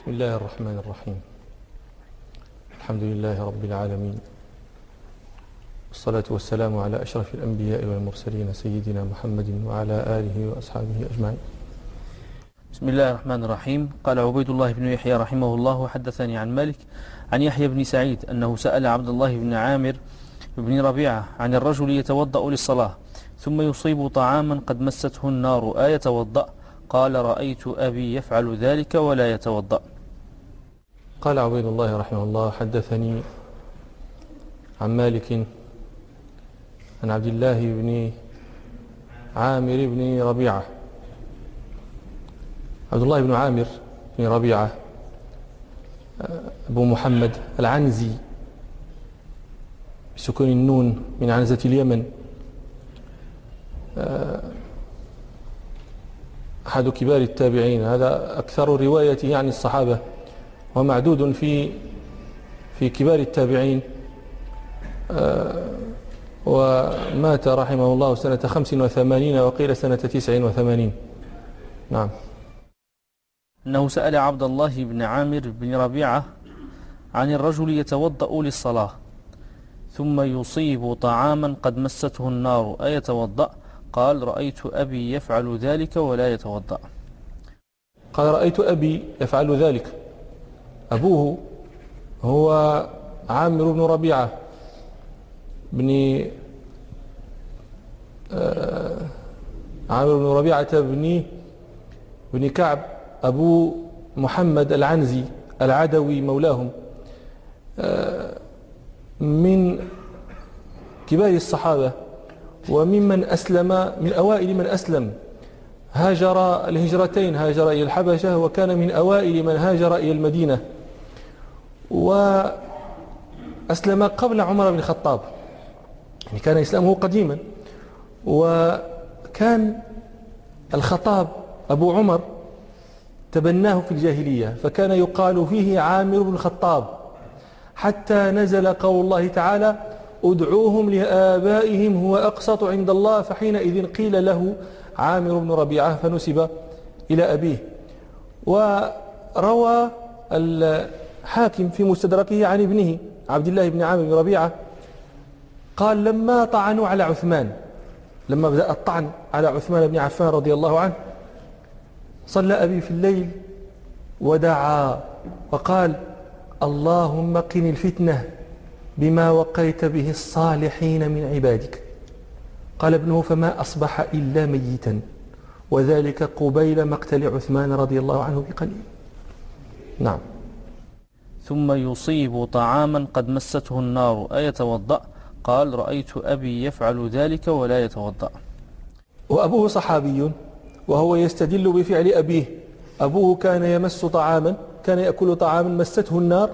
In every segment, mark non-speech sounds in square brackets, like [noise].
بسم الله الرحمن الرحيم. الحمد لله رب العالمين. والصلاة والسلام على أشرف الأنبياء والمرسلين سيدنا محمد وعلى آله وأصحابه أجمعين. بسم الله الرحمن الرحيم. قال عبيد الله بن يحيى رحمه الله وحدثني عن مالك عن يحيى بن سعيد أنه سأل عبد الله بن عامر بن ربيعة عن الرجل يتوضأ للصلاة ثم يصيب طعاما قد مسته النار آيتوضأ. قال رأيت أبي يفعل ذلك ولا يتوضأ. قال عبيد الله رحمه الله حدثني عن مالك عن عبد الله بن عامر بن ربيعة. عبد الله بن عامر بن ربيعة أبو محمد العنزي بسكون النون من عنزة اليمن. أحد كبار التابعين. هذا أكثر روايته عن الصحابة. ومعدود في في كبار التابعين. ومات رحمه الله سنة خمس وثمانين وقيل سنة تسع وثمانين. نعم. أنه سأل عبد الله بن عامر بن ربيعة عن الرجل يتوضأ للصلاة ثم يصيب طعاما قد مسته النار أيتوضأ؟ قال رأيت أبي يفعل ذلك ولا يتوضأ. قال رأيت أبي يفعل ذلك. أبوه هو عامر بن ربيعة بن آه، عامر بن ربيعة بن بن كعب أبو محمد العنزي العدوي مولاهم. آه، من كبار الصحابة وممن أسلم من أوائل من أسلم. هاجر الهجرتين هاجر إلى الحبشة وكان من أوائل من هاجر إلى المدينة. وأسلم قبل عمر بن الخطاب. يعني كان إسلامه قديما. وكان الخطاب أبو عمر تبناه في الجاهلية فكان يقال فيه عامر بن الخطاب حتى نزل قول الله تعالى ادعوهم لآبائهم هو أقسط عند الله فحينئذ قيل له عامر بن ربيعة فنسب إلى أبيه. وروى الحاكم في مستدركه عن ابنه عبد الله بن عامر بن ربيعة قال لما طعنوا على عثمان لما بدأ الطعن على عثمان بن عفان رضي الله عنه صلى أبي في الليل ودعا وقال اللهم قن الفتنة بما وقيت به الصالحين من عبادك قال ابنه فما أصبح إلا ميتا وذلك قبيل مقتل عثمان رضي الله عنه بقليل نعم. ثم يصيب طعاما قد مسته النار. أيتوضأ؟ قال رأيت أبي يفعل ذلك ولا يتوضأ. وأبوه صحابي وهو يستدل بفعل أبيه. أبوه كان يمس طعاما كان يأكل طعاما مسته النار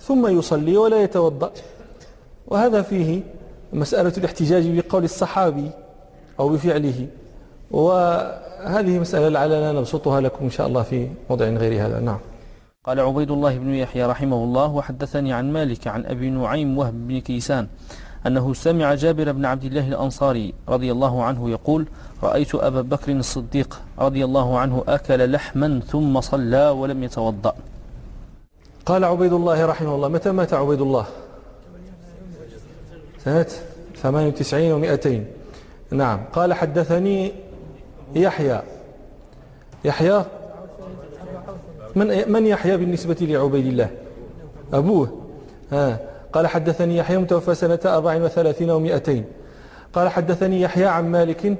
ثم يصلي ولا يتوضأ. وهذا فيه مسألة الاحتجاج بقول الصحابي أو بفعله. وهذه مسألة لعلنا نبسطها لكم إن شاء الله في موضع غير هذا. نعم. قال عبيد الله بن يحيى رحمه الله وحدثني عن مالك عن أبي نعيم وهب بن كيسان أنه سمع جابر بن عبد الله الأنصاري رضي الله عنه يقول رأيت أبا بكر الصديق رضي الله عنه أكل لحما ثم صلى ولم يتوضأ. قال عبيد الله رحمه الله متى مات عبيد الله؟ سنة 98 و200 نعم. قال حدثني يحيى. يحيى من من يحيى بالنسبة لعبيد الله؟ أبوه. ها. قال حدثني يحيى متوفى سنة 34 و200 قال حدثني يحيى عن مالك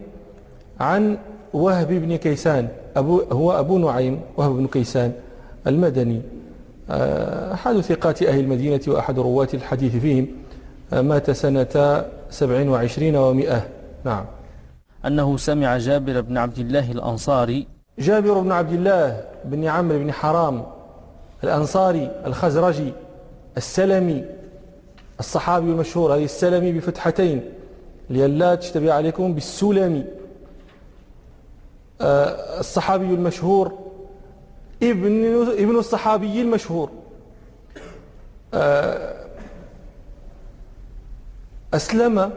عن وهب بن كيسان. أبو هو أبو نعيم وهب بن كيسان المدني. آه، أحد ثقات أهل المدينة وأحد رواة الحديث فيهم. آه، مات سنة سبع وعشرين ومئة نعم. أنه سمع جابر بن عبد الله الأنصاري جابر بن عبد الله بن عمرو بن حرام الأنصاري الخزرجي السلمي الصحابي المشهور هذه السلمي بفتحتين لئلا تشتبه عليكم بالسلمي. آه، الصحابي المشهور ابن ابن الصحابي المشهور. آه، أسلم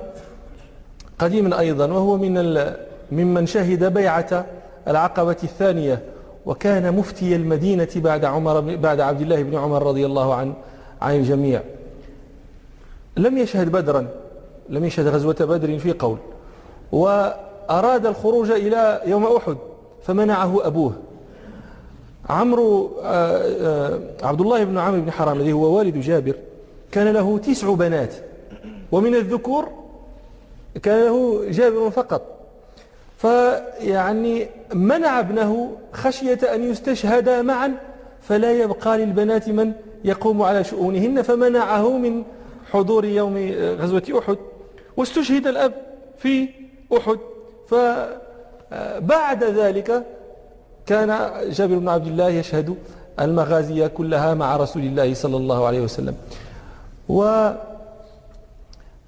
قديما أيضا وهو من ممن شهد بيعة العقبة الثانية وكان مفتي المدينة بعد عمر بعد عبد الله بن عمر رضي الله عن عن الجميع. لم يشهد بدرا لم يشهد غزوة بدر في قول وأراد الخروج إلى يوم أحد فمنعه أبوه. عمرو آه، آه، عبد الله بن عمرو بن حرام الذي هو والد جابر كان له تسع بنات ومن الذكور كان له جابر فقط. فيعني منع ابنه خشية أن يستشهد معا فلا يبقى للبنات من يقوم على شؤونهن فمنعه من حضور يوم غزوة أحد. واستشهد الأب في أحد. فبعد ذلك كان جابر بن عبد الله يشهد المغازي كلها مع رسول الله صلى الله عليه وسلم. و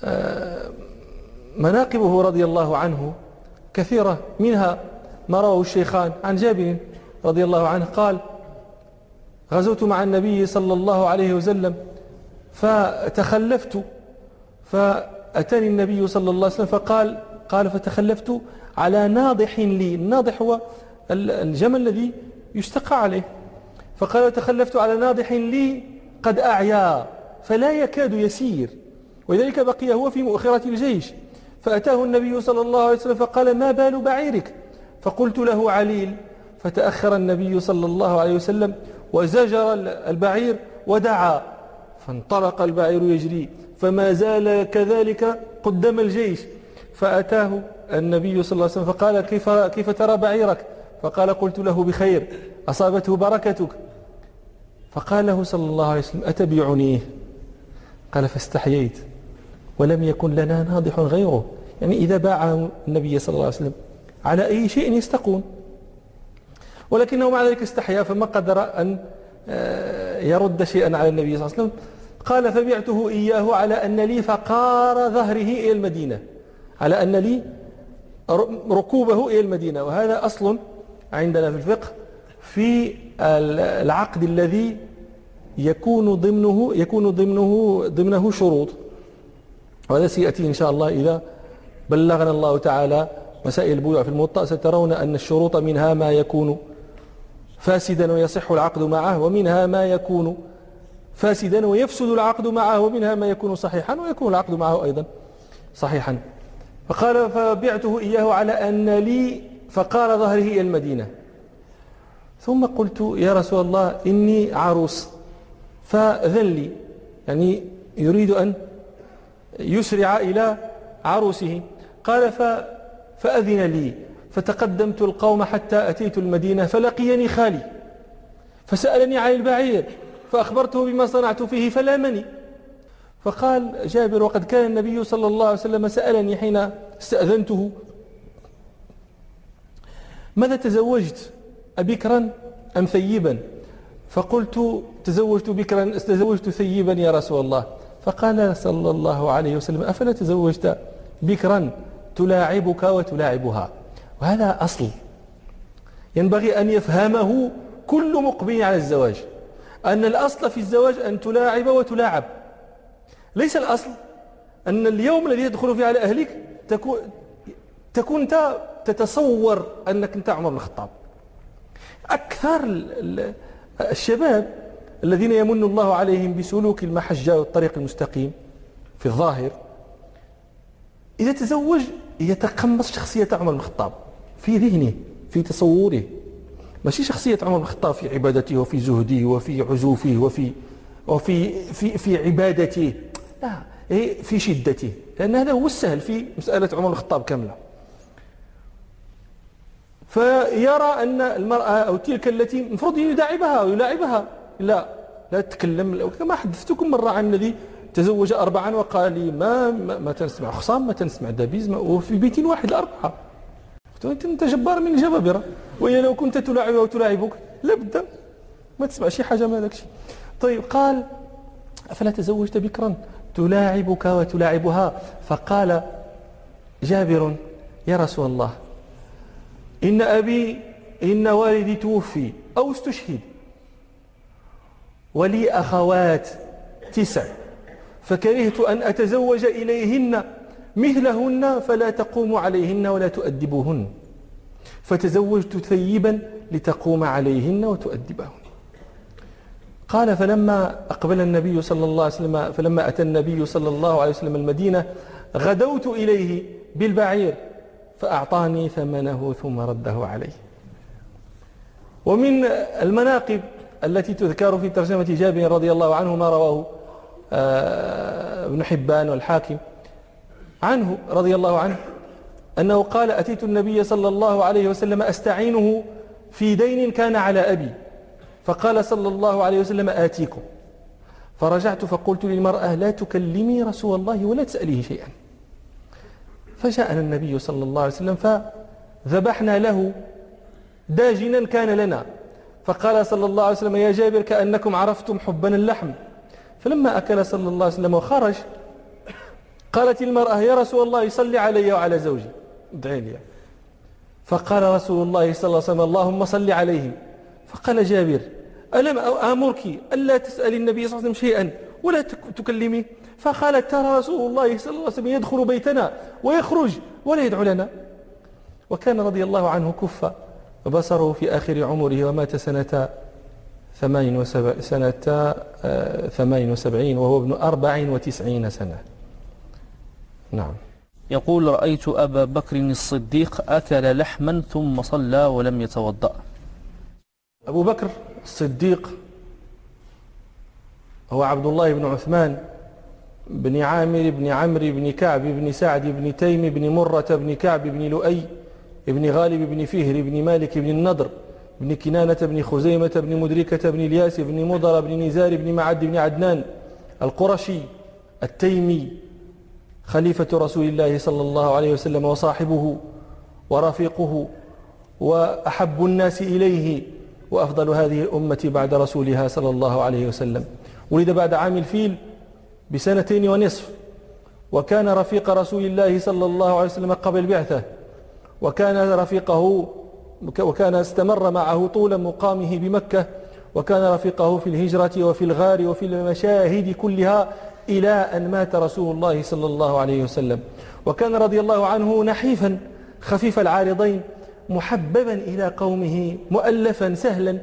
آه، مناقبه رضي الله عنه كثيرة منها ما رواه الشيخان عن جابر رضي الله عنه قال غزوت مع النبي صلى الله عليه وسلم فتخلفت فأتاني النبي صلى الله عليه وسلم فقال قال فتخلفت على ناضح لي. الناضح هو الجمل الذي يستقى عليه. فقال تخلفت على ناضح لي قد أعيا فلا يكاد يسير. ولذلك بقي هو في مؤخرة الجيش. فأتاه النبي صلى الله عليه وسلم فقال ما بال بعيرك؟ فقلت له عليل. فتأخر النبي صلى الله عليه وسلم وزجر البعير ودعا. فانطلق البعير يجري. فما زال كذلك قدام الجيش. فأتاه النبي صلى الله عليه وسلم فقال كيف, كيف ترى بعيرك؟ فقال قلت له بخير. أصابته بركتك. فقال له صلى الله عليه وسلم أتبيعنيه قال فاستحييت. ولم يكن لنا ناضح غيره. يعني إذا باع النبي صلى الله عليه وسلم على أي شيء يستقون. ولكنه مع ذلك استحيا فما قدر أن آه، يرد شيئا على النبي صلى الله عليه وسلم. قال فبعته إياه على أن لي فقار ظهره إلى المدينة على أن لي ركوبه إلى المدينة. وهذا أصل عندنا في الفقه في العقد الذي يكون ضمنه يكون ضمنه ضمنه شروط. وهذا سيأتي إن شاء الله إذا بلغنا الله تعالى مسائل البيوع في الموطأ سترون أن الشروط منها ما يكون فاسدا ويصح العقد معه ومنها ما يكون فاسدا ويفسد العقد معه ومنها ما يكون صحيحا ويكون العقد معه أيضا صحيحا. فقال فبعته إياه على أن لي فقال ظهره إلى المدينة. ثم قلت يا رسول الله إني عروس فأذن لي يعني يريد أن يسرع إلى عروسه. قال فأذن لي فتقدمت القوم حتى أتيت المدينة فلقيني خالي فسألني عن البعير فأخبرته بما صنعت فيه فلامني. فقال جابر وقد كان النبي صلى الله عليه وسلم سألني حين استأذنته ماذا تزوجت أبكرا أم ثيبا؟ فقلت تزوجت بكرا تزوجت ثيبا يا رسول الله. فقال صلى الله عليه وسلم أفلا تزوجت بكرا تلاعبك وتلاعبها. وهذا أصل. ينبغي أن يفهمه كل مقبل على الزواج. أن الأصل في الزواج أن تلاعب وتلاعب. ليس الأصل أن اليوم الذي يدخل فيه على أهلك تكون تكون أنت تتصور أنك أنت عمر بن الخطاب. أكثر الشباب الذين يمن الله عليهم بسلوك المحجة والطريق المستقيم في الظاهر إذا تزوج يتقمص شخصية عمر بن الخطاب في ذهنه في تصوره. ماشي شخصية عمر بن الخطاب في عبادته وفي زهده وفي عزوفه وفي وفي في في عبادته. لا إيه، في شدته. لأن هذا هو السهل في مسألة عمر بن الخطاب كاملة. فيرى أن المرأة أو تلك التي المفروض يداعبها ويلاعبها لا لا تتكلم كما حدثتكم مرة عن الذي تزوج أربعا وقال لي ما ما, ما تنسمع خصام ما تنسمع دبيز وفي بيت واحد الأربعة. أنت جبار من الجبابرة وهي لو كنت تلاعبها وتلاعبك لابد ما تسمع شي حاجة ما لكش طيب قال أفلا تزوجت بكرا؟ تلاعبك وتلاعبها. فقال جابر يا رسول الله إن أبي إن والدي توفي أو استشهد. ولي أخوات تسع. فكرهت أن أتزوج إليهن مثلهن فلا تقوم عليهن ولا تؤدبهن فتزوجت ثيبا لتقوم عليهن وتؤدبهن. قال فلما أقبل النبي صلى الله عليه وسلم فلما أتى النبي صلى الله عليه وسلم المدينة غدوت إليه بالبعير فأعطاني ثمنه ثم رده عليه. ومن المناقب التي تذكر في ترجمة جابر رضي الله عنه ما رواه ابن حبان والحاكم عنه رضي الله عنه أنه قال أتيت النبي صلى الله عليه وسلم أستعينه في دين كان على أبي فقال صلى الله عليه وسلم آتيكم فرجعت فقلت للمرأة لا تكلمي رسول الله ولا تسأليه شيئا فجاءنا النبي صلى الله عليه وسلم فذبحنا له داجنا كان لنا فقال صلى الله عليه وسلم يا جابر كأنكم عرفتم حبنا اللحم فلما أكل صلى الله عليه وسلم وخرج قالت المرأة يا رسول الله صل علي وعلى زوجي. ادعي لي. فقال رسول الله صلى الله عليه وسلم اللهم صل عليه فقال جابر ألم آمرك ألا تسأل النبي صلى الله عليه وسلم شيئا ولا تكلمي؟ فقالت ترى رسول الله صلى الله عليه وسلم يدخل بيتنا ويخرج ولا يدعو لنا. وكان رضي الله عنه كف بصره في آخر عمره ومات سنة ثمان وسبع سنة آه، ثمان وسبعين وهو ابن أربع وتسعين سنة. نعم. يقول رأيت أبا بكر الصديق أكل لحما ثم صلى ولم يتوضأ. أبو بكر الصديق هو عبد الله بن عثمان بن عامر بن عمرو بن كعب بن سعد بن تيم بن مرة بن كعب بن لؤي بن غالب بن فهر بن مالك بن النضر بن كنانة بن خزيمة بن مدركة بن الياس بن مضر بن نزار بن معد بن عدنان. القرشي التيمي خليفة رسول الله صلى الله عليه وسلم وصاحبه ورفيقه وأحب الناس إليه وأفضل هذه الأمة بعد رسولها صلى الله عليه وسلم. ولد بعد عام الفيل بسنتين ونصف. وكان رفيق رسول الله صلى الله عليه وسلم قبل البعثة وكان رفيقه وكان استمر معه طول مقامه بمكة وكان رفيقه في الهجرة وفي الغار وفي المشاهد كلها إلى أن مات رسول الله صلى الله عليه وسلم. وكان رضي الله عنه نحيفا خفيف العارضين محببا إلى قومه مؤلفا سهلا.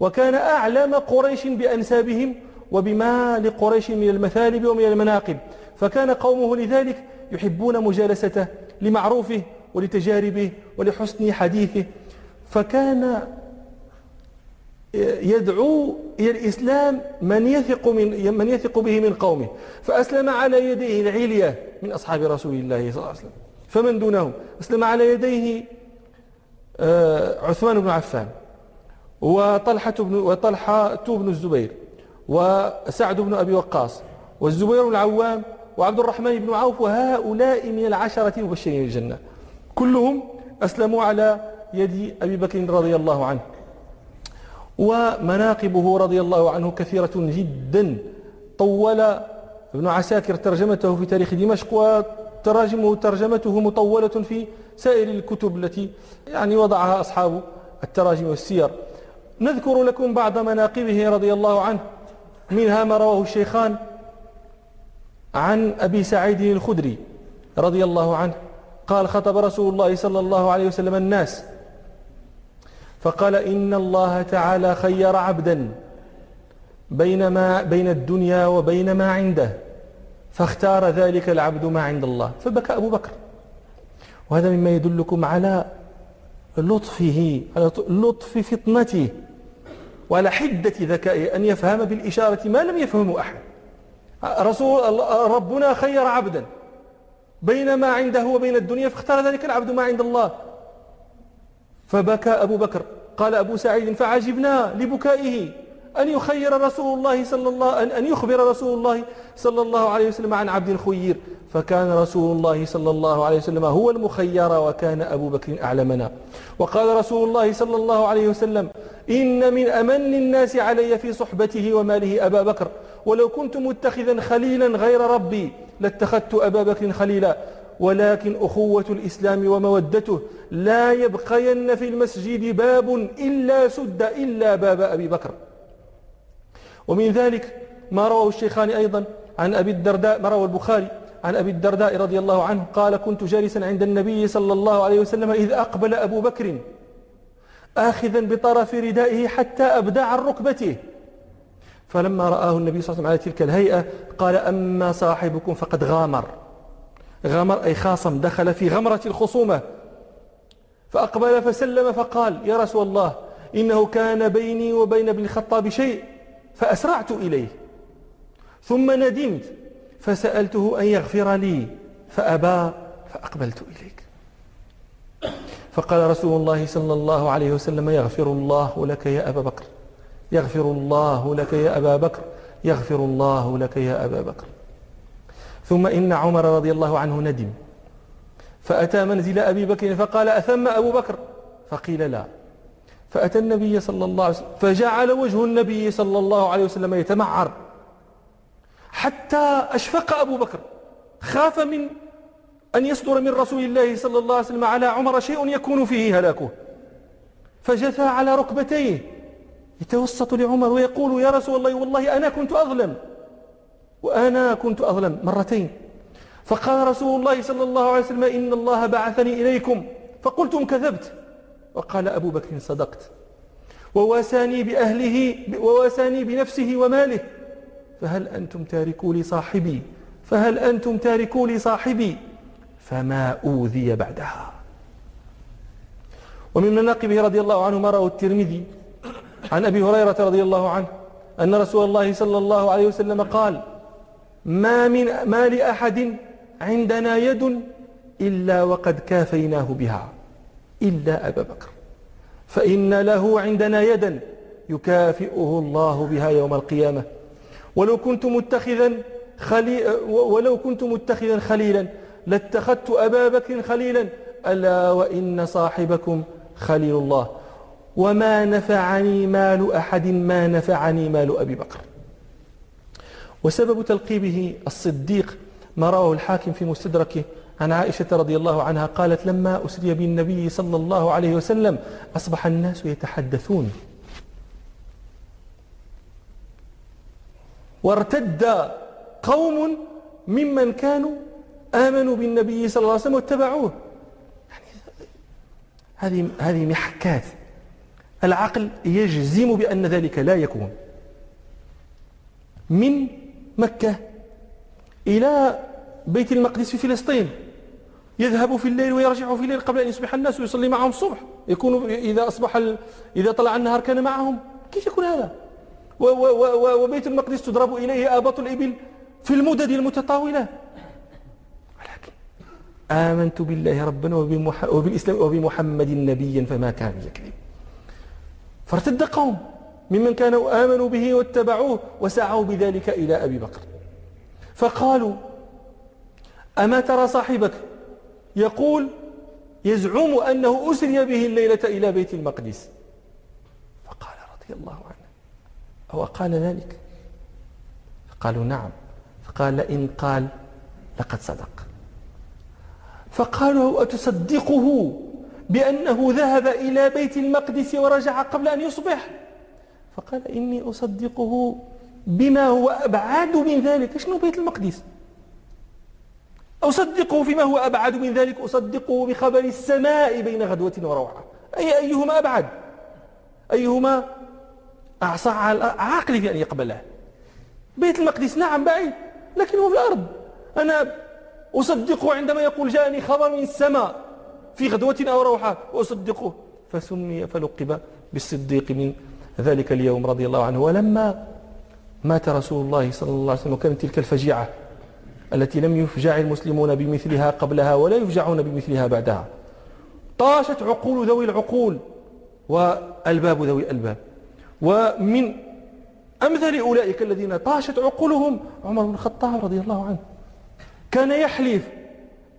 وكان أعلم قريش بأنسابهم وبما لقريش من المثالب ومن المناقب. فكان قومه لذلك يحبون مجالسته لمعروفه ولتجاربه ولحسن حديثه. فكان يدعو إلى الإسلام من يثق, من من يثق به من قومه. فأسلم على يديه العلية من أصحاب رسول الله صلى الله عليه وسلم. فمن دونهم؟ أسلم على يديه آه، عثمان بن عفان وطلحة بن, وطلحة بن الزبير وسعد بن أبي وقاص والزبير العوام وعبد الرحمن بن عوف وهؤلاء من العشرة المبشرين الجنة كلهم أسلموا على يد أبي بكر رضي الله عنه. ومناقبه رضي الله عنه كثيرة جدا. طول ابن عساكر ترجمته في تاريخ دمشق وتراجمه ترجمته مطولة في سائر الكتب التي يعني وضعها أصحاب التراجم والسير. نذكر لكم بعض مناقبه رضي الله عنه. منها ما رواه الشيخان عن أبي سعيد الخدري رضي الله عنه. قال خطب رسول الله صلى الله عليه وسلم الناس. فقال إن الله تعالى خير عبدا بين, ما بين الدنيا وبين ما عنده فاختار ذلك العبد ما عند الله. فبكى أبو بكر. وهذا مما يدلكم على لطفه على لطف فطنته وعلى حدة ذكائه أن يفهم بالإشارة ما لم يفهمه أحد. رسول ربنا خير عبدا. بين ما عنده وبين الدنيا فاختار ذلك العبد ما عند الله. فبكى أبو بكر. قال أبو سعيد فعجبنا لبكائه أن يخير رسول الله صلى الله أن يخبر رسول الله صلى الله عليه وسلم عن عبد خير فكان رسول الله صلى الله عليه وسلم هو المخير وكان أبو بكر أعلمنا. وقال رسول الله صلى الله عليه وسلم إن من أمن الناس علي في صحبته وماله أبا بكر ولو كنت متخذا خليلا غير ربي لاتخذت أبا بكر خليلا ولكن أخوة الإسلام ومودته لا يبقين في المسجد باب إلا سد إلا باب أبي بكر. ومن ذلك ما رواه الشيخان أيضا عن أبي الدرداء ما رواه البخاري عن أبي الدرداء رضي الله عنه قال كنت جالسا عند النبي صلى الله عليه وسلم إذ أقبل أبو بكر آخذا بطرف ردائه حتى أبدى عن ركبته. فلما رآه النبي صلى الله عليه وسلم على تلك الهيئة قال أما صاحبكم فقد غامر. غامر أي خاصم دخل في غمرة الخصومة. فأقبل فسلم فقال يا رسول الله إنه كان بيني وبين ابن الخطاب شيء فأسرعت إليه. ثم ندمت فسألته أن يغفر لي فأبى فأقبلت إليك. فقال رسول الله صلى الله عليه وسلم يغفر الله لك يا أبا بكر. يغفر الله لك يا أبا بكر يغفر الله لك يا أبا بكر. ثم إن عمر رضي الله عنه ندم. فأتى منزل أبي بكر فقال أثم أبو بكر؟ فقيل لا. فأتى النبي صلى الله عليه وسلم فجعل وجه النبي صلى الله عليه وسلم يتمعر. حتى أشفق أبو بكر. خاف من أن يصدر من رسول الله صلى الله عليه وسلم على عمر شيء يكون فيه هلاكه. فجثى على ركبتيه. يتوسط لعمر ويقول يا رسول الله والله أنا كنت أظلم. وأنا كنت أظلم مرتين. فقال رسول الله صلى الله عليه وسلم إن الله بعثني إليكم. فقلتم كذبت وقال أبو بكر صدقت. وواساني بأهله وواساني بنفسه وماله. فهل أنتم تاركوا لي صاحبي؟ فهل أنتم تاركوا لي صاحبي؟ فما أوذي بعدها. ومن مناقبه رضي الله عنه ما رواه الترمذي عن أبي هريرة رضي الله عنه أن رسول الله صلى الله عليه وسلم قال ما, من ما لأحد عندنا يد إلا وقد كافيناه بها إلا أبا بكر. فإن له عندنا يدا يكافئه الله بها يوم القيامة. ولو كنت متخذا خلي ولو كنت متخذا خليلا لاتخذت أبا بكر خليلا ألا وإن صاحبكم خليل الله. وما نفعني مال أحد ما نفعني مال أبي بكر. وسبب تلقيبه الصديق ما رواه الحاكم في مستدركه عن عائشة رضي الله عنها قالت لما أسري بالنبي صلى الله عليه وسلم أصبح الناس يتحدثون. وارتد قوم ممن كانوا آمنوا بالنبي صلى الله عليه وسلم واتبعوه. يعني هذه هذه محكات. العقل يجزم بأن ذلك لا يكون. من مكة إلى بيت المقدس في فلسطين. يذهب في الليل ويرجع في الليل قبل أن يصبح الناس ويصلي معهم الصبح. يكون إذا أصبح ال... إذا طلع النهار كان معهم. كيف يكون هذا؟ و... و... و... وبيت المقدس تضرب إليه آباط الإبل في المدد المتطاولة. ولكن آمنت بالله ربا وبمح... وبالإسلام وبمحمد نبيا فما كان يكذب. فارتد قوم ممن كانوا آمنوا به واتبعوه وسعوا بذلك إلى أبي بكر. فقالوا أما ترى صاحبك يقول يزعم أنه أسري به الليلة إلى بيت المقدس. فقال رضي الله عنه أو قال ذلك؟ فقالوا نعم. فقال إن قال لقد صدق. فقالوا أتصدقه؟ بأنه ذهب إلى بيت المقدس ورجع قبل أن يصبح. فقال إني أصدقه بما هو أبعد من ذلك. شنو بيت المقدس؟ أصدقه فيما هو أبعد من ذلك. أصدقه بخبر السماء بين غدوة وروعة. أي أيهما أبعد؟ أيهما أعصى على عقلي في أن يقبله. بيت المقدس نعم بعيد لكنه في الأرض. أنا أصدقه عندما يقول جاءني خبر من السماء. في غدوة أو روحة وأصدقه. فسمي فلقب بالصديق من ذلك اليوم رضي الله عنه. ولما مات رسول الله صلى الله عليه وسلم وكانت تلك الفجيعة التي لم يفجع المسلمون بمثلها قبلها ولا يفجعون بمثلها بعدها طاشت عقول ذوي العقول والباب ذوي الألباب. ومن أمثل أولئك الذين طاشت عقولهم عمر بن الخطاب رضي الله عنه. كان يحلف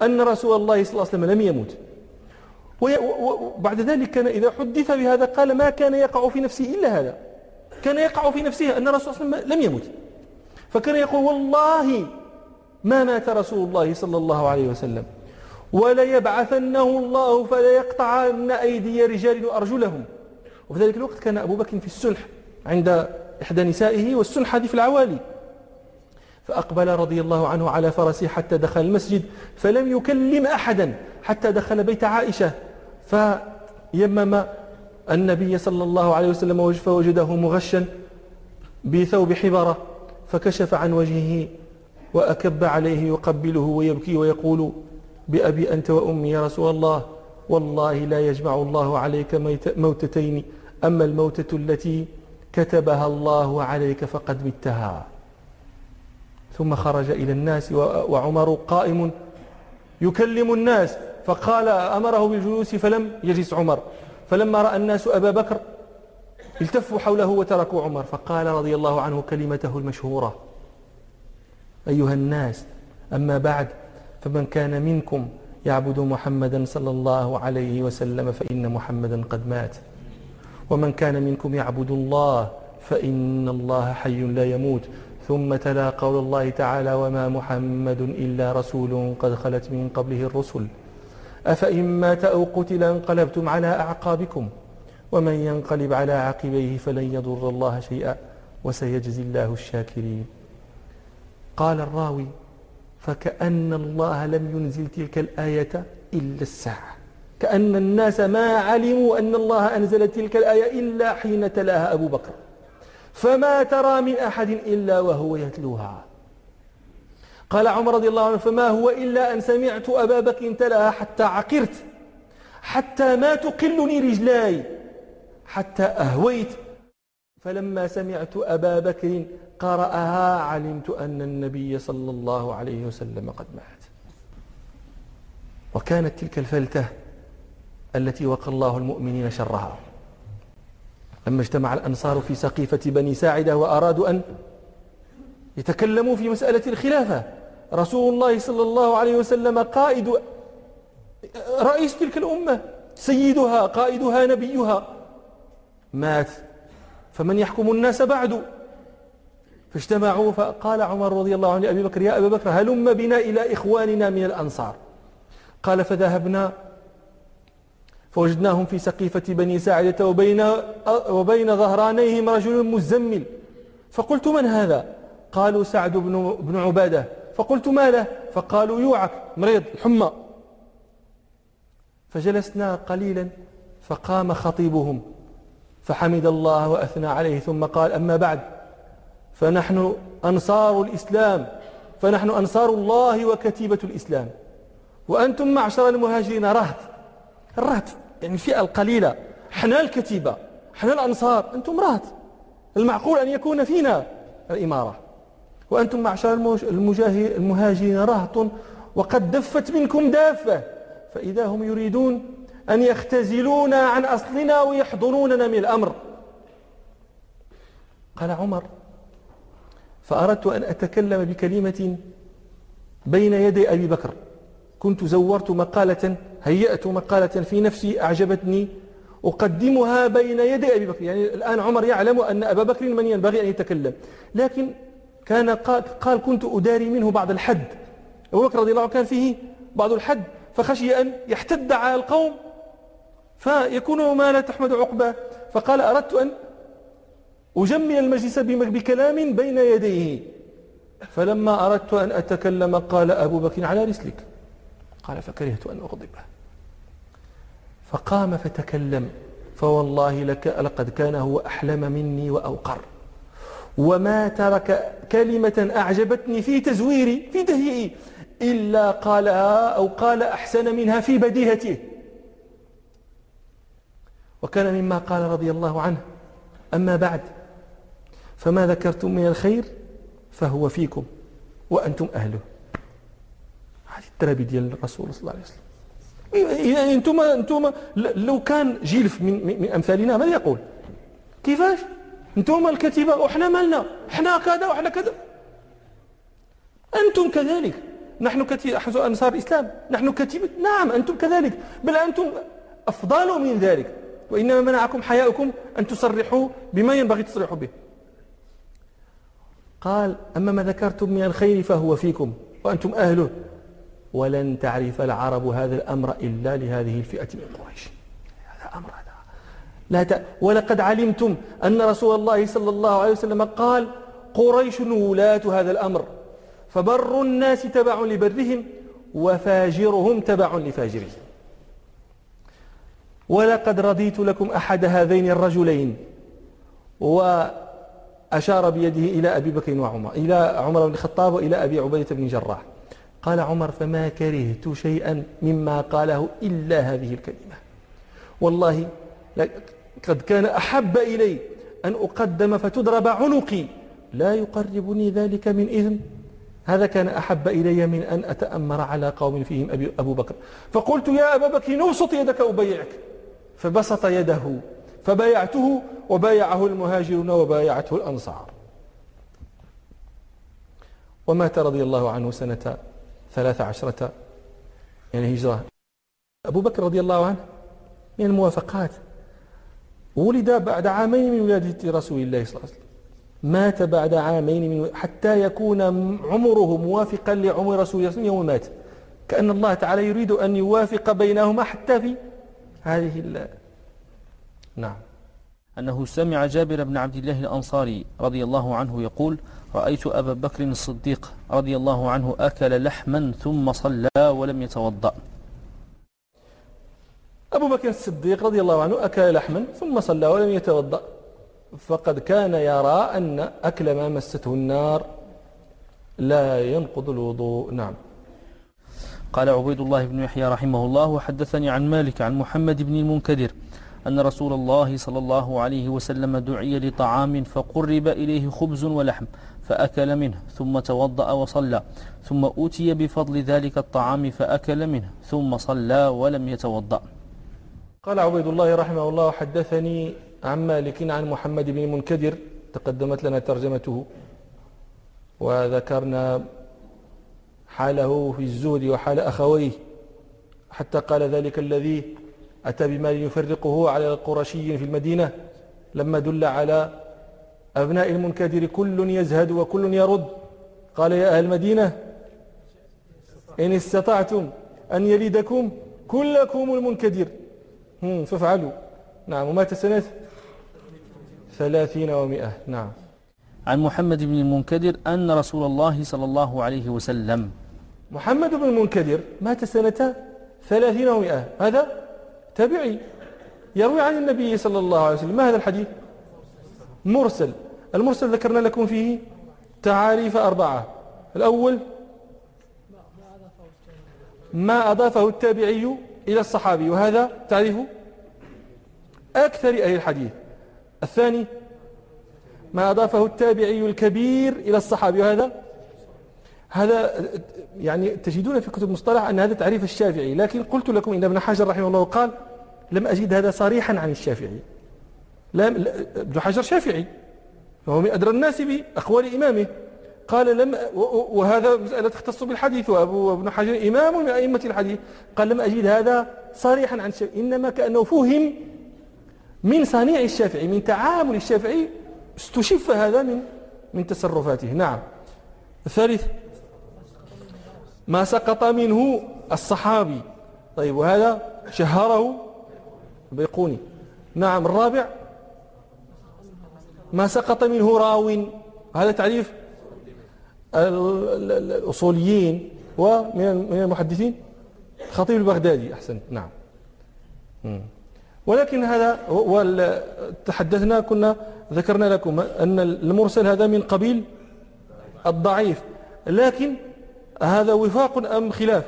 أن رسول الله صلى الله عليه وسلم لم يموت وبعد ذلك كان إذا حدث بهذا قال ما كان يقع في نفسه إلا هذا. كان يقع في نفسه أن الرسول صلى الله عليه وسلم لم يمت. فكان يقول والله ما مات رسول الله صلى الله عليه وسلم. وليبعثنه الله فليقطعن أيدي رجال وأرجلهم. وفي ذلك الوقت كان أبو بكر في السلح عند إحدى نسائه والسلح هذه في العوالي. فأقبل رضي الله عنه على فرسه حتى دخل المسجد فلم يكلم أحدا حتى دخل بيت عائشة. فيمم النبي صلى الله عليه وسلم فوجده مغشا بثوب حبرة فكشف عن وجهه وأكب عليه يقبله ويبكي ويقول بأبي أنت وأمي يا رسول الله والله لا يجمع الله عليك موتتين أما الموتة التي كتبها الله عليك فقد متها. ثم خرج إلى الناس وعمر قائم يكلم الناس فقال أمره بالجلوس فلم يجلس عمر. فلما رأى الناس أبا بكر التفوا حوله وتركوا عمر فقال رضي الله عنه كلمته المشهورة أيها الناس أما بعد فمن كان منكم يعبد محمدا صلى الله عليه وسلم فإن محمدا قد مات. ومن كان منكم يعبد الله فإن الله حي لا يموت. ثم تلا قول الله تعالى وما محمد إلا رسول قد خلت من قبله الرسل. أفإن مات أو قتل انقلبتم على أعقابكم ومن ينقلب على عقبيه فلن يضر الله شيئا وسيجزي الله الشاكرين. قال الراوي فكأن الله لم ينزل تلك الآية إلا الساعة. كأن الناس ما علموا أن الله أنزل تلك الآية إلا حين تلاها أبو بكر. فما ترى من أحد إلا وهو يتلوها. قال عمر رضي الله عنه فما هو إلا أن سمعت أبا بكر تلاها حتى عقرت حتى ما تقلني رجلاي حتى أهويت. فلما سمعت أبا بكر قرأها علمت أن النبي صلى الله عليه وسلم قد مات. وكانت تلك الفلتة التي وقى الله المؤمنين شرها. لما اجتمع الأنصار في سقيفة بني ساعدة وأرادوا أن يتكلموا في مسألة الخلافة رسول الله صلى الله عليه وسلم قائد رئيس تلك الأمة سيدها قائدها نبيها. مات. فمن يحكم الناس بعد؟ فاجتمعوا فقال عمر رضي الله عنه لأبي بكر يا أبا بكر هلم بنا إلى إخواننا من الأنصار. قال فذهبنا فوجدناهم في سقيفة بني ساعدة وبين, وبين ظهرانيهم رجل مزمل. فقلت من هذا؟ قالوا سعد بن, بن عبادة. فقلت ما له؟ فقالوا يوعك مريض الحمى فجلسنا قليلا فقام خطيبهم. فحمد الله وأثنى عليه ثم قال أما بعد فنحن أنصار الإسلام فنحن أنصار الله وكتيبة الإسلام. وأنتم معشر المهاجرين رهط. الرهط يعني الفئة القليلة. حنا الكتيبة حنا الأنصار أنتم رهط المعقول أن يكون فينا الإمارة. وأنتم معشر المهاجرين رهط وقد دفت منكم دافة. فإذا هم يريدون أن يختزلونا عن أصلنا ويحضنوننا من الأمر. قال عمر فأردت أن أتكلم بكلمة بين يدي أبي بكر. كنت زورت مقالة هيأت مقالة في نفسي أعجبتني. أقدمها بين يدي أبي بكر. يعني الآن عمر يعلم أن أبا بكر من ينبغي أن يتكلم. لكن كان قال كنت أداري منه بعض الحد. أبو بكر رضي الله عنه كان فيه بعض الحد. فخشي أن يحتد على القوم فيكون ما لا تحمد عقبه فقال أردت أن أجمل المجلس بكلام بين يديه. فلما أردت أن أتكلم قال أبو بكر على رسلك. قال فكرهت أن أغضبه. فقام فتكلم فوالله لك لقد كان هو أحلم مني وأوقر. وما ترك كلمة أعجبتني في تزويري في تهيئي إلا قالها أو قال أحسن منها في بديهته وكان مما قال رضي الله عنه. أما بعد فما ذكرتم من الخير فهو فيكم وأنتم أهله. هذه التربية ديال الرسول صلى الله عليه وسلم. يعني أنتم أنتم لو كان جيلف من, من أمثالنا ماذا يقول؟ كيفاش؟ أنتم الكتيبه وحنا مالنا؟ إحنا كذا وحنا كذا. أنتم كذلك. نحن كتيبه أنصار الإسلام. نحن كتيبه نعم أنتم كذلك. بل أنتم أفضل من ذلك. وإنما منعكم حياؤكم أن تصرحوا بما ينبغي تصرحوا به. قال أما ما ذكرتم من الخير فهو فيكم وأنتم أهله. ولن تعرف العرب هذا الأمر إلا لهذه الفئة من قريش. هذا أمر هذا لا ت... ولقد علمتم أن رسول الله صلى الله عليه وسلم قال قريش ولاة هذا الأمر فبر الناس تبع لبرهم وفاجرهم تبع لفاجرهم. ولقد رضيت لكم أحد هذين الرجلين وأشار بيده إلى أبي بكر وعمر إلى عمر بن الخطاب وإلى أبي عبيدة بن جراح. قال عمر فما كرهت شيئا مما قاله إلا هذه الكلمة. والله قد كان أحب إلي أن أقدم فتضرب عنقي لا يقربني ذلك من إذن. هذا كان أحب إلي من أن أتأمر على قوم فيهم أبو بكر. فقلت يا أبا بكر نوسط يدك أبيعك فبسط يده فبايعته وبايعه المهاجرون وبايعته الأنصار. ومات رضي الله عنه سنة ثلاث عشرة يعني هجرة. أبو بكر رضي الله عنه من الموافقات. ولد بعد عامين من ولادة رسول الله صلى الله عليه وسلم. مات بعد عامين من حتى يكون عمره موافقا لعمر رسول الله صلى الله عليه وسلم يوم مات. كأن الله تعالى يريد أن يوافق بينهما حتى في هذه ال... نعم. أنه سمع جابر بن عبد الله الأنصاري رضي الله عنه يقول رأيت أبا بكر الصديق رضي الله عنه أكل لحما ثم صلى ولم يتوضأ. أبو بكر الصديق رضي الله عنه أكل لحما ثم صلى ولم يتوضأ. فقد كان يرى أن أكل ما مسته النار لا ينقض الوضوء. نعم. قال عبيد الله بن يحيى رحمه الله وحدثني عن مالك عن محمد بن المنكدر أن رسول الله صلى الله عليه وسلم دعي لطعام فقرب إليه خبز ولحم فأكل منه ثم توضأ وصلى ثم أوتي بفضل ذلك الطعام فأكل منه ثم صلى ولم يتوضأ. قال عبيد الله رحمه الله حدثني عن مالك عن محمد بن منكدر تقدمت لنا ترجمته وذكرنا حاله في الزهد وحال أخويه حتى قال ذلك الذي أتى بمال يفرقه على القرشي في المدينة لما دل على أبناء المنكدر كل يزهد وكل يرد. قال يا أهل المدينة إن استطعتم أن يلدكم كلكم المنكدر. فافعلوا. نعم ومات سنة ثلاثين ومئة. نعم. عن محمد بن المنكدر أن رسول الله صلى الله عليه وسلم. محمد بن المنكدر مات سنة ثلاثين ومئة. هذا تابعي يروي عن النبي صلى الله عليه وسلم. ما هذا الحديث؟ مرسل. المرسل ذكرنا لكم فيه تعاريف أربعة. الأول ما أضافه التابعي إلى الصحابي وهذا تعريف أكثر أهل الحديث. الثاني ما أضافه التابعي الكبير إلى الصحابي وهذا هذا يعني تجدون في كتب المصطلح أن هذا تعريف الشافعي لكن قلت لكم إن ابن حجر رحمه الله قال لم أجد هذا صريحا عن الشافعي. لا ابن حجر شافعي. فهو من أدرى الناس بأقوال إمامه. قال لم وهذا مسألة تختص بالحديث وأبو ابن حجر إمام من أئمة الحديث. قال لم أجد هذا صريحا عن الشافعي. إنما كأنه فهم من صنيع الشافعي من تعامل الشافعي استشف هذا من من تصرفاته. نعم. الثالث ما سقط منه الصحابي. طيب وهذا شهره بيقوني. نعم الرابع ما سقط منه راو. هذا تعريف الأصوليين ومن المحدثين. خطيب البغدادي أحسن. نعم. ولكن هذا تحدثنا كنا ذكرنا لكم أن المرسل هذا من قبيل الضعيف. لكن هذا وفاق أم خلاف؟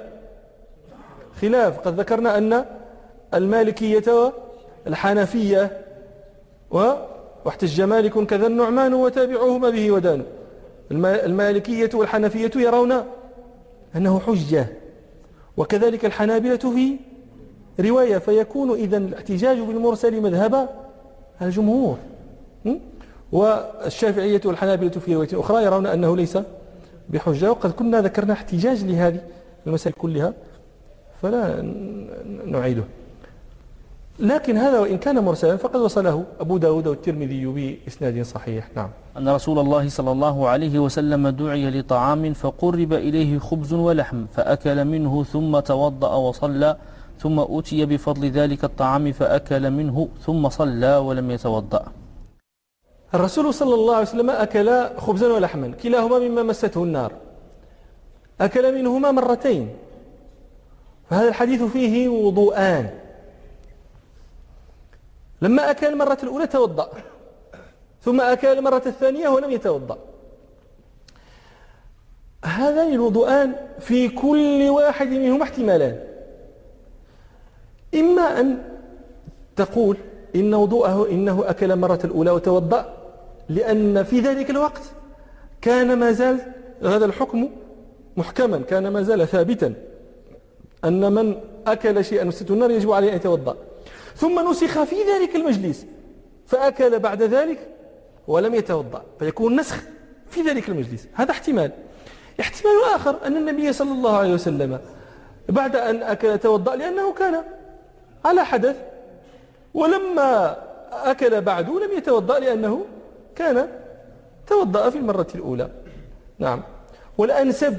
خلاف. قد ذكرنا أن المالكية والحنفية واحتج مالك كذا النعمان وتابعهما به ودان. المالكية والحنفية يرون أنه حجة. وكذلك الحنابلة في رواية فيكون إذا الاحتجاج بالمرسل مذهب الجمهور. والشافعية والحنابلة في رواية أخرى يرون أنه ليس بحجة. وقد كنا ذكرنا احتجاج لهذه المسائل كلها. فلا نعيده. لكن هذا وإن كان مرسلا فقد وصله. أبو داود والترمذي بإسناد صحيح. نعم. أن رسول الله صلى الله عليه وسلم دعي لطعام فقرب إليه خبز ولحم فأكل منه ثم توضأ وصلى ثم أتي بفضل ذلك الطعام فأكل منه ثم صلى ولم يتوضأ. الرسول صلى الله عليه وسلم أكل خبزا ولحما. كلاهما مما مسته النار. أكل منهما مرتين. فهذا الحديث فيه وضوءان. لما أكل المرة الأولى توضأ ثم أكل المرة الثانية ولم يتوضأ. هذان الوضوءان في كل واحد منهما احتمالان. إما أن تقول إن وضوءه إنه أكل مرة الأولى وتوضأ لأن في ذلك الوقت كان ما زال هذا الحكم محكما كان ما زال ثابتا أن من أكل شيئا مسته النار يجب عليه أن يتوضأ. ثم نسخ في ذلك المجلس فأكل بعد ذلك ولم يتوضأ فيكون نسخ في ذلك المجلس. هذا احتمال. احتمال آخر أن النبي صلى الله عليه وسلم بعد أن أكل توضأ لأنه كان على حدث ولما أكل بعد لم يتوضأ لأنه كان توضأ في المرة الأولى. نعم. والأنسب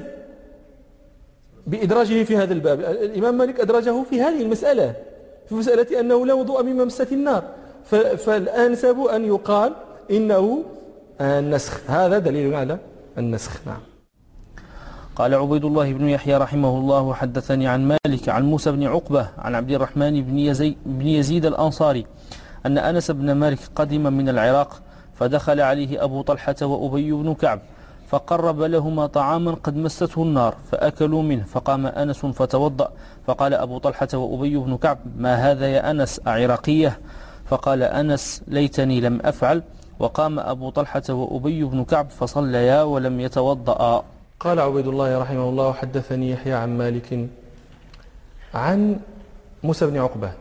بإدراجه في هذا الباب الإمام مالك أدرجه في هذه المسألة. في مسألة أنه لا وضوء من ممسة النار. فالأنسب أن يقال إنه النسخ. هذا دليل على النسخ. نعم. قال عبيد الله بن يحيى رحمه الله حدثني عن مالك عن موسى بن عقبة عن عبد الرحمن بن, يزي بن يزيد الأنصاري أن أنس بن مالك قدم من العراق فدخل عليه أبو طلحة وأبي بن كعب. فقرب لهما طعاما قد مسته النار فأكلوا منه فقام أنس فتوضأ فقال أبو طلحة وأبي بن كعب ما هذا يا أنس؟ أعراقية؟ فقال أنس ليتني لم أفعل. وقام أبو طلحة وأبي بن كعب فصليا ولم يتوضأ قال عبيد الله رحمه الله حدثني يحيى عن مالك عن موسى بن عقبة.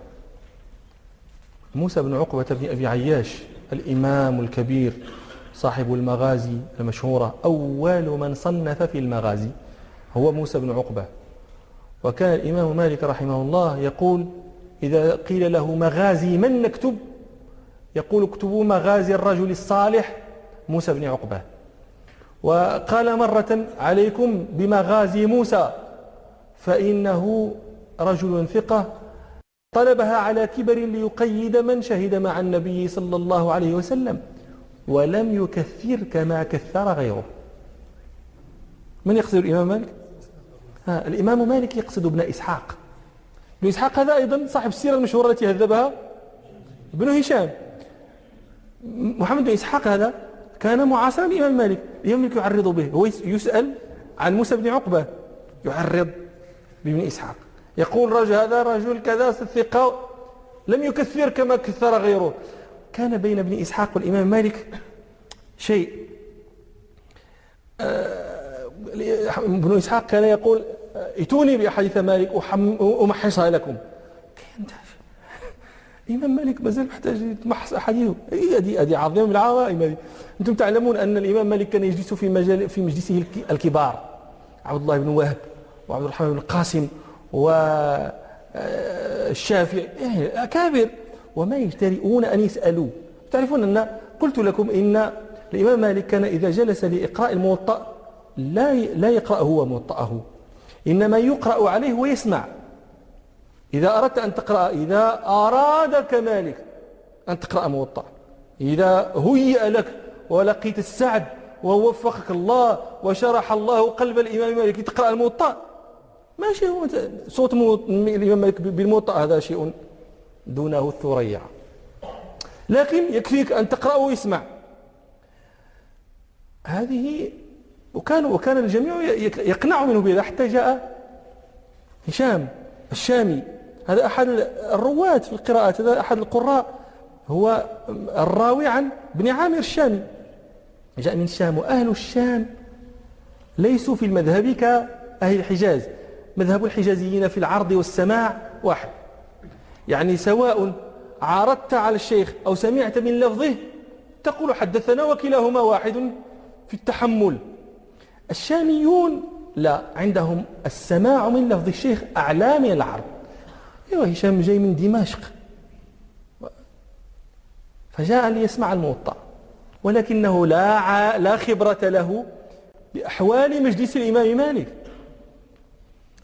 موسى بن عقبة بن أبي عياش الإمام الكبير. صاحب المغازي المشهورة أول من صنف في المغازي هو موسى بن عقبة. وكان الإمام مالك رحمه الله يقول إذا قيل له مغازي من نكتب؟ يقول اكتبوا مغازي الرجل الصالح موسى بن عقبة. وقال مرة عليكم بمغازي موسى فإنه رجل ثقة طلبها على كبر ليقيد من شهد مع النبي صلى الله عليه وسلم. ولم يكثر كما كثر غيره. من يقصد الإمام مالك؟ ها الإمام مالك يقصد ابن إسحاق. ابن إسحاق هذا أيضا صاحب السيرة المشهورة التي هذبها ابن هشام. محمد بن إسحاق هذا كان معاصرا للإمام مالك. الإمام مالك يعرض به. هو يسأل عن موسى بن عقبة. يعرض بابن إسحاق. يقول رجل هذا رجل كذا الثقة لم يكثر كما كثر غيره. كان بين ابن إسحاق والإمام مالك شيء. آه، ابن إسحاق كان يقول ائتوني بأحاديث مالك أمحصها لكم. الإمام مالك مازال محتاج يتمحص أحاديثه. هذه هذه عظيمة من العظائم أنتم تعلمون أن الإمام مالك كان يجلس في مجال في مجلسه الكبار. عبد الله بن وهب وعبد الرحمن بن القاسم والشافعي آه، يعني أكابر. وما يجترئون أن يسألوا. تعرفون أن قلت لكم إن الإمام مالك كان إذا جلس لإقراء الموطأ لا لا يقرأ هو موطأه. إنما يقرأ عليه ويسمع. إذا أردت أن تقرأ إذا أرادك مالك أن تقرأ موطأ. إذا هيئ لك ولقيت السعد ووفقك الله وشرح الله قلب الإمام مالك تقرأ الموطأ ما شيء صوت الإمام مالك بالموطأ هذا شيء دونه الثريا. لكن يكفيك أن تقرأ ويسمع. هذه وكان وكان الجميع يقنع منه بهذا حتى جاء هشام الشامي. هذا أحد الرواة في القراءات هذا أحد القراء هو الراوي عن ابن عامر الشامي. جاء من الشام وأهل الشام ليسوا في المذهب كأهل الحجاز. مذهب الحجازيين في العرض والسماع واحد. يعني سواء عارضت على الشيخ أو سمعت من لفظه تقول حدثنا وكلاهما واحد في التحمل. الشاميون لا عندهم السماع من لفظ الشيخ أعلى من العرض أيوه هشام جاي من دمشق. فجاء ليسمع الموطأ. ولكنه لا لا خبرة له بأحوال مجلس الإمام مالك.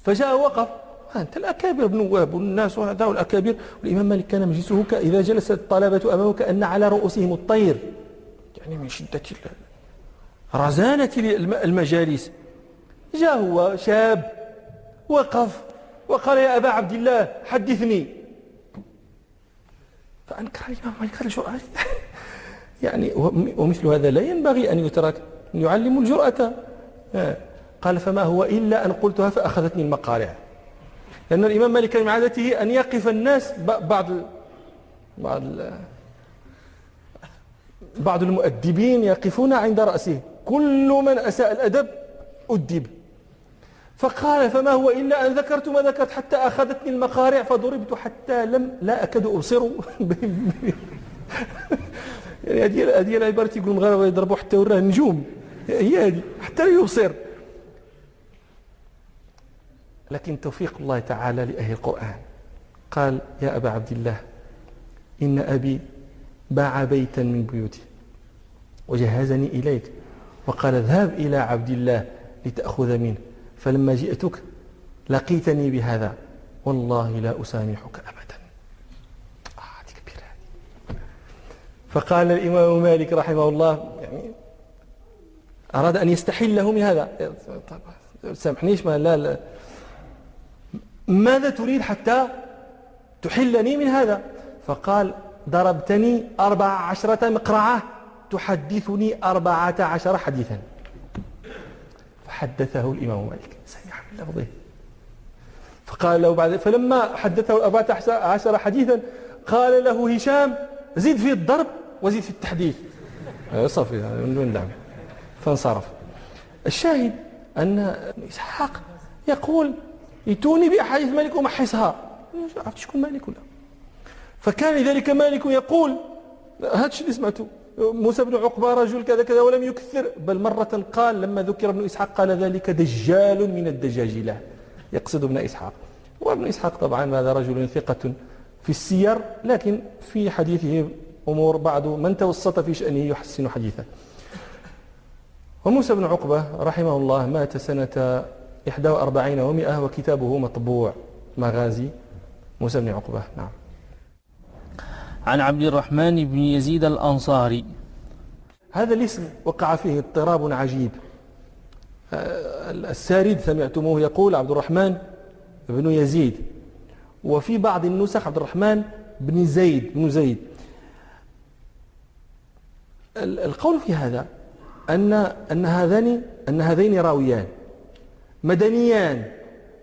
فجاء وقف. أنت الأكابر ابن وهب والناس وهذا الأكابر والإمام مالك كان مجلسه إذا جلست الطلبة أمامه كأن على رؤوسهم الطير. يعني من شدة رزانة المجالس. جاء هو شاب وقف وقال يا أبا عبد الله حدثني. فأنكر الإمام مالك هذا الجرأة [laughs] يعني ومثل هذا لا ينبغي أن يترك يعلم الجرأة. قال فما هو إلا أن قلتها فأخذتني المقارع لأن الإمام مالك من عادته أن يقف الناس بعض بعض بعض المؤدبين يقفون عند رأسه. كل من أساء الأدب أدب. فقال فما هو إلا أن ذكرت ما ذكرت حتى أخذتني المقارع فضربت حتى لم لا أكاد أبصر. [laughs] يعني هذه العبارة يقول المغاربة يضربوا حتى وراه نجوم هي هذه. حتى لا يبصر. لكن توفيق الله تعالى لأهل القرآن. قال يا أبا عبد الله إن أبي باع بيتا من بيوتي وجهزني إليك وقال اذهب إلى عبد الله لتأخذ منه فلما جئتك لقيتني بهذا والله لا أسامحك أبدا. آه كبيرة فقال الإمام مالك رحمه الله يعني أراد أن يستحله من هذا سامحنيش ما لا, لا. ماذا تريد حتى تحلني من هذا؟ فقال ضربتني أربع عشرة مقرعة تحدثني أربعة عشر حديثا. فحدثه الإمام مالك. سمع من لفظه. فقال له بعد فلما حدثه أربعة عشر حديثا قال له هشام زيد في الضرب وزيد في التحديث. صافي من وين دعم فانصرف. الشاهد أن إسحاق يقول يتوني بأحاديث مالك ومحسها عرفت شكون مالك ولا. فكان لذلك مالك يقول هذا الشيء اللي سمعته موسى بن عقبة رجل كذا كذا ولم يكثر. بل مرة قال لما ذكر ابن إسحاق قال ذلك دجال من الدجاجلة يقصد ابن إسحاق. وابن إسحاق طبعا هذا رجل ثقة في السير لكن في حديثه أمور بعض من توسط في شأنه يحسن حديثه. وموسى بن عقبة رحمه الله مات سنة 41 و100 وكتابه مطبوع. مغازي موسى بن عقبة. نعم. عن عبد الرحمن بن يزيد الأنصاري. هذا الاسم وقع فيه اضطراب عجيب. السارد سمعتموه يقول عبد الرحمن بن يزيد وفي بعض النسخ عبد الرحمن بن زيد بن زيد. القول في هذا أن أن هذان أن هذين راويان. مدنيان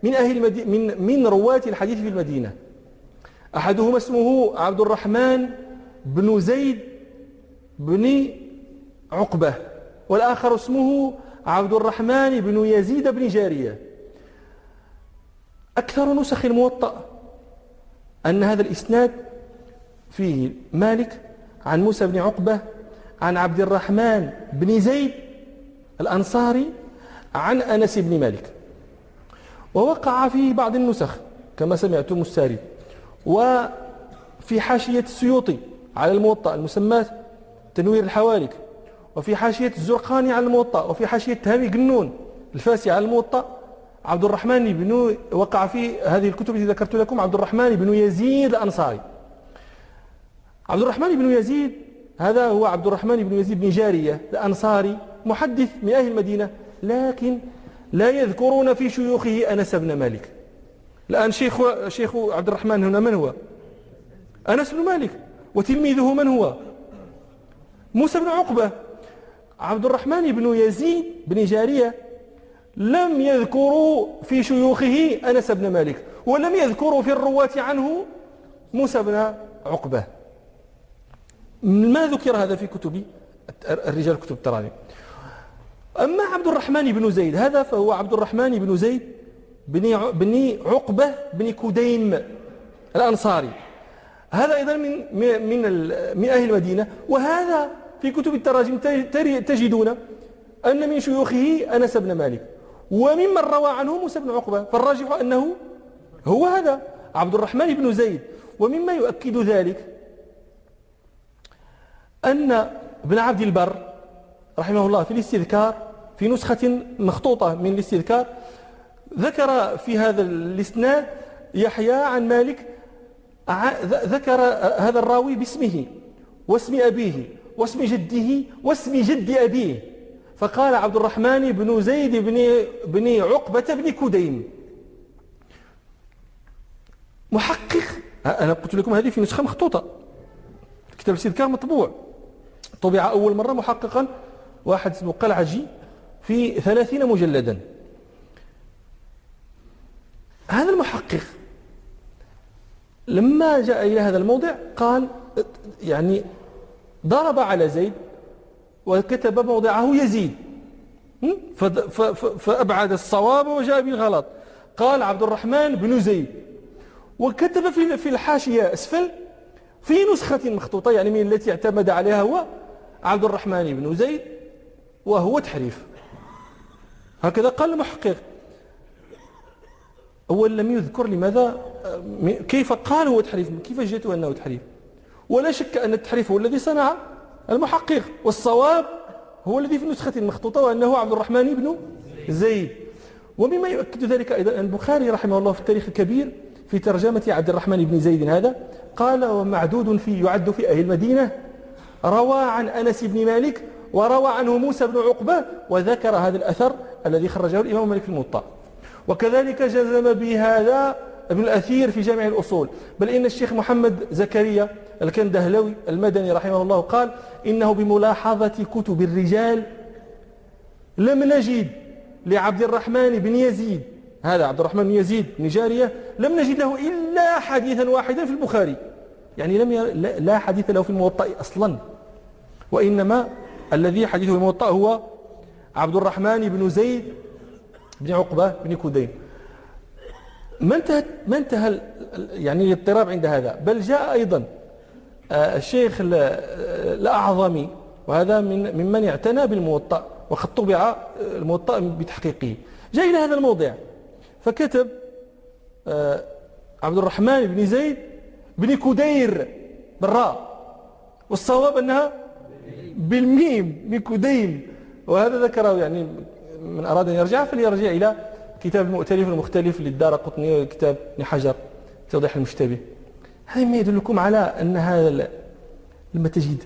من أهل من من رواة الحديث في المدينة. أحدهما اسمه عبد الرحمن بن زيد بن عقبة والآخر اسمه عبد الرحمن بن يزيد بن جارية. أكثر نسخ الموطأ أن هذا الإسناد فيه مالك عن موسى بن عقبة عن عبد الرحمن بن زيد الأنصاري عن أنس بن مالك. ووقع في بعض النسخ كما سمعتم الساري وفي حاشية السيوطي على الموطأ المسماة تنوير الحوالك وفي حاشية الزرقاني على الموطأ وفي حاشية تهامي قنون الفاسي على الموطأ عبد الرحمن بن وقع في هذه الكتب التي ذكرت لكم عبد الرحمن بن يزيد الأنصاري. عبد الرحمن بن يزيد هذا هو عبد الرحمن بن يزيد بن جارية الأنصاري محدث من أهل المدينة لكن لا يذكرون في شيوخه أنس بن مالك. الآن شيخ, شيخ عبد الرحمن هنا من هو؟ أنس بن مالك. وتلميذه من هو؟ موسى بن عقبة. عبد الرحمن بن يزيد بن جارية لم يذكروا في شيوخه أنس بن مالك ولم يذكروا في الرواة عنه موسى بن عقبة. ما ذكر هذا في كتب الرجال كتب التراجم أما عبد الرحمن بن زيد هذا فهو عبد الرحمن بن زيد بن عقبة بن كديم الأنصاري. هذا أيضا من من من أهل المدينة. وهذا في كتب التراجم تجدون أن من شيوخه أنس بن مالك. وممن روى عنه موسى بن عقبة فالراجح أنه هو هذا عبد الرحمن بن زيد. ومما يؤكد ذلك أن ابن عبد البر رحمه الله في الاستذكار في نسخة مخطوطة من الاستذكار ذكر في هذا الإسناد يحيى عن مالك ذكر هذا الراوي باسمه واسم أبيه واسم جده واسم جد أبيه. فقال عبد الرحمن بن زيد بن, بن عقبة بن كديم. محقق أنا قلت لكم هذه في نسخة مخطوطة. كتاب الاستذكار مطبوع. طبع أول مرة محققا واحد اسمه قلعجي في ثلاثين مجلدا. هذا المحقق لما جاء إلى هذا الموضع قال يعني ضرب على زيد وكتب موضعه يزيد فأبعد الصواب وجاء بالغلط. قال عبد الرحمن بن زيد وكتب في في الحاشية أسفل في نسخة مخطوطة يعني من التي اعتمد عليها هو عبد الرحمن بن زيد وهو تحريف. هكذا قال المحقق. أول لم يذكر لماذا؟ كيف قال هو تحريف؟ كيف جئته أنه تحريف؟ ولا شك أن التحريف هو الذي صنع المحقق والصواب هو الذي في النسخة المخطوطة وأنه عبد الرحمن بن زيد. ومما يؤكد ذلك أيضا البخاري رحمه الله في التاريخ الكبير في ترجمة عبد الرحمن بن زيد هذا قال ومعدود في يعد في أهل المدينة. روى عن أنس بن مالك وروى عنه موسى بن عقبة وذكر هذا الأثر الذي خرجه الإمام مالك الموطأ. وكذلك جزم بهذا ابن الأثير في جامع الأصول. بل إن الشيخ محمد زكريا الكندهلوي المدني رحمه الله قال إنه بملاحظة كتب الرجال لم نجد لعبد الرحمن بن يزيد. هذا عبد الرحمن بن يزيد بن جارية لم نجد له إلا حديثا واحدا في البخاري. يعني لم ير... لا حديث له في الموطأ أصلا. وإنما الذي حديثه الموطأ هو عبد الرحمن بن زيد بن عقبة بن كدين ما انتهى ما انتهى يعني الاضطراب عند هذا؟ بل جاء أيضا آه، الشيخ الأعظمي وهذا من ممن اعتنى بالموطأ وقد طبع الموطأ بتحقيقه. جاء إلى هذا الموضع فكتب آه، عبد الرحمن بن زيد بن كدير بالراء. والصواب أنها بالميم بن كدين وهذا ذكره يعني من أراد أن يرجع فليرجع إلى كتاب المؤتلف المختلف للدار قطني وكتاب ابن حجر توضيح المشتبه. هذا ما يدلكم على أن هذا لما تجد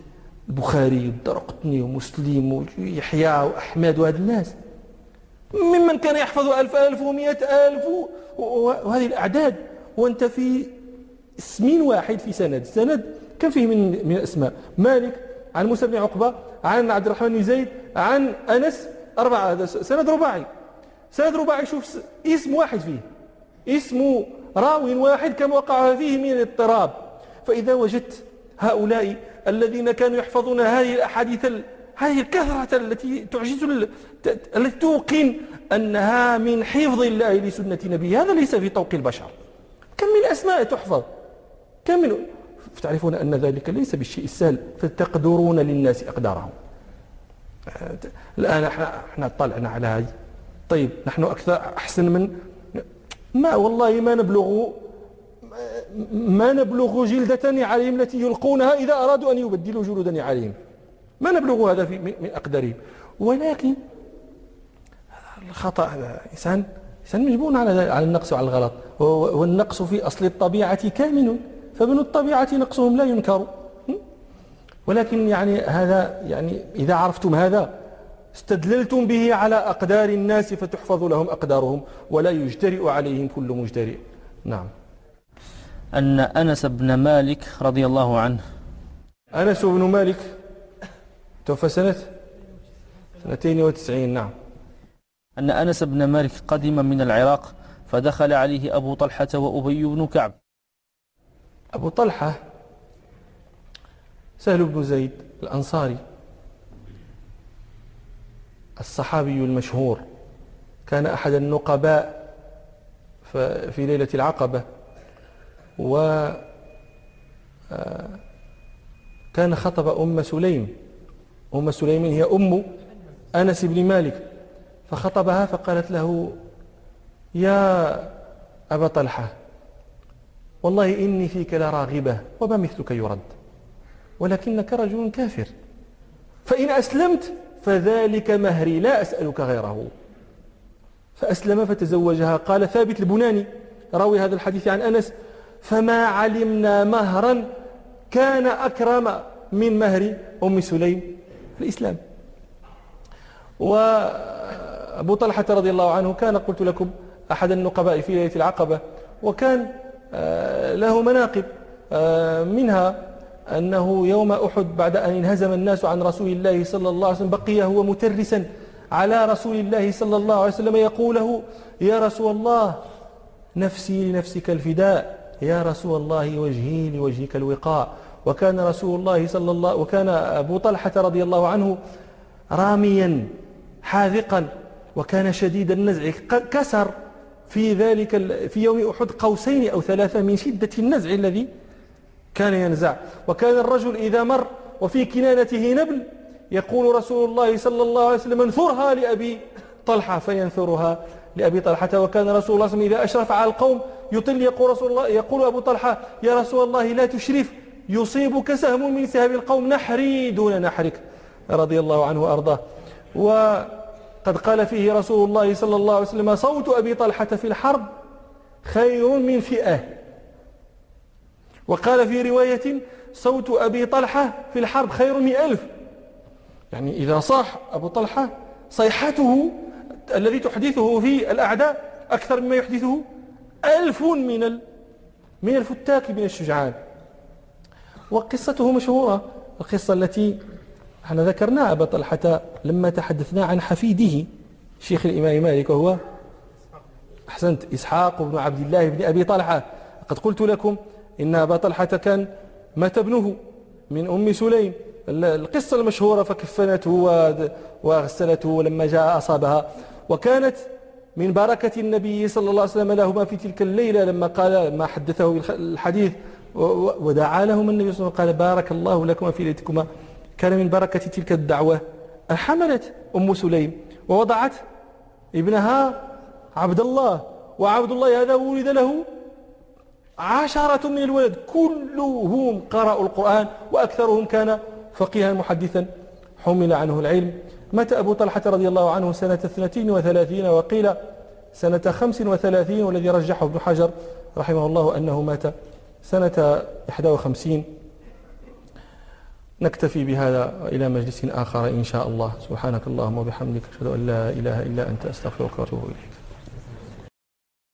البخاري والدار قطني ومسلم ويحيى وأحمد وهذا الناس ممن كان يحفظ ألف ألف ومئة ألف وهذه الأعداد. وأنت في اسم واحد في سند سند كم فيه من من الأسماء مالك عن موسى بن عقبة عن عبد الرحمن بن زيد عن أنس أربعة سند رباعي. سند رباعي شوف اسم واحد فيه. اسم راو واحد كم وقع فيه من الاضطراب فإذا وجدت هؤلاء الذين كانوا يحفظون هذه الأحاديث هذه الكثرة التي تعجز التي توقن أنها من حفظ الله لسنة نبيه هذا ليس في طوق البشر. كم من أسماء تحفظ؟ كم من تعرفون أن ذلك ليس بالشيء السهل فتقدرون للناس أقدارهم. الآن إحنا طلعنا على هذه. طيب نحن أكثر أحسن من ما والله ما نبلغ ما نبلغ جلدة عليهم التي يلقونها إذا أرادوا أن يبدلوا جلودا عليهم. ما نبلغ هذا في من أقدارهم. ولكن الخطأ إنسان إنسان مجبون على على النقص وعلى الغلط. والنقص في أصل الطبيعة كامن فمن الطبيعة نقصهم لا ينكر. ولكن يعني هذا يعني إذا عرفتم هذا استدللتم به على أقدار الناس فتحفظ لهم أقدارهم ولا يجترئ عليهم كل مجترئ. نعم. أن أنس بن مالك رضي الله عنه. أنس بن مالك توفى سنة سنتين وتسعين. نعم. أن أنس بن مالك قدم من العراق فدخل عليه أبو طلحة وأبي بن كعب. أبو طلحة سهل بن زيد الأنصاري الصحابي المشهور كان أحد النقباء في ليلة العقبة و آه، كان خطب أم سليم. أم سليم هي أم أنس بن مالك. فخطبها فقالت له يا أبا طلحة والله إني فيك لراغبة وما مثلك يرد. ولكنك رجل كافر. فإن أسلمت فذلك مهري لا أسألك غيره. فأسلم فتزوجها. قال ثابت البناني راوي هذا الحديث عن أنس فما علمنا مهرا كان أكرم من مهر أم سليم الإسلام. وأبو طلحة رضي الله عنه كان قلت لكم أحد النقباء في ليلة العقبة وكان له مناقب. آه، منها أنه يوم أحد بعد أن انهزم الناس عن رسول الله صلى الله عليه وسلم بقي هو مترسا على رسول الله صلى الله عليه وسلم يقوله يا رسول الله نفسي لنفسك الفداء يا رسول الله وجهي لوجهك الوقاء. وكان رسول الله صلى الله وكان أبو طلحة رضي الله عنه راميا حاذقا وكان شديد النزع كسر. في ذلك في يوم أحد قوسين أو ثلاثة من شدة النزع الذي كان ينزع. وكان الرجل إذا مر وفي كنانته نبل يقول رسول الله صلى الله عليه وسلم انثرها لأبي طلحة فينثرها لأبي طلحة. وكان رسول الله صلى الله عليه وسلم إذا أشرف على القوم يطل يقول, رسول الله يقول أبو طلحة يا رسول الله لا تشرف يصيبك سهم من سهام القوم نحري دون نحرك. رضي الله عنه وأرضاه. وقد قال فيه رسول الله صلى الله عليه وسلم صوت أبي طلحة في الحرب خير من فئة. وقال في رواية صوت أبي طلحة في الحرب خير من ألف. يعني إذا صاح أبو طلحة صيحته الذي تحدثه في الأعداء أكثر مما يحدثه ألف من من الفتاك من الشجعان. وقصته مشهورة القصة التي إحنا ذكرناها أبا طلحة لما تحدثنا عن حفيده شيخ الإمام مالك وهو أحسنت إسحاق بن عبد الله بن أبي طلحة. قد قلت لكم إن أبا طلحة كان مات ابنه من أم سليم. القصة المشهورة فكفنته وغسلته لما جاء أصابها. وكانت من بركة النبي صلى الله عليه وسلم لهما في تلك الليلة لما قال ما حدثه الحديث ودعا لهما النبي صلى الله عليه وسلم قال بارك الله لكما في ليلتكما. كان من بركة تلك الدعوة. أن حملت أم سليم ووضعت ابنها عبد الله وعبد الله هذا ولد له عشرة من الولد. كلهم قرأوا القرآن وأكثرهم كان فقيها محدثا. حمل عنه العلم. مات أبو طلحة رضي الله عنه سنة 32 وقيل سنة 35 والذي رجحه ابن حجر رحمه الله أنه مات سنة 51 نكتفي بهذا إلى مجلس آخر إن شاء الله. سبحانك اللهم وبحمدك أشهد أن لا إله إلا أنت أستغفرك وأتوب إليك.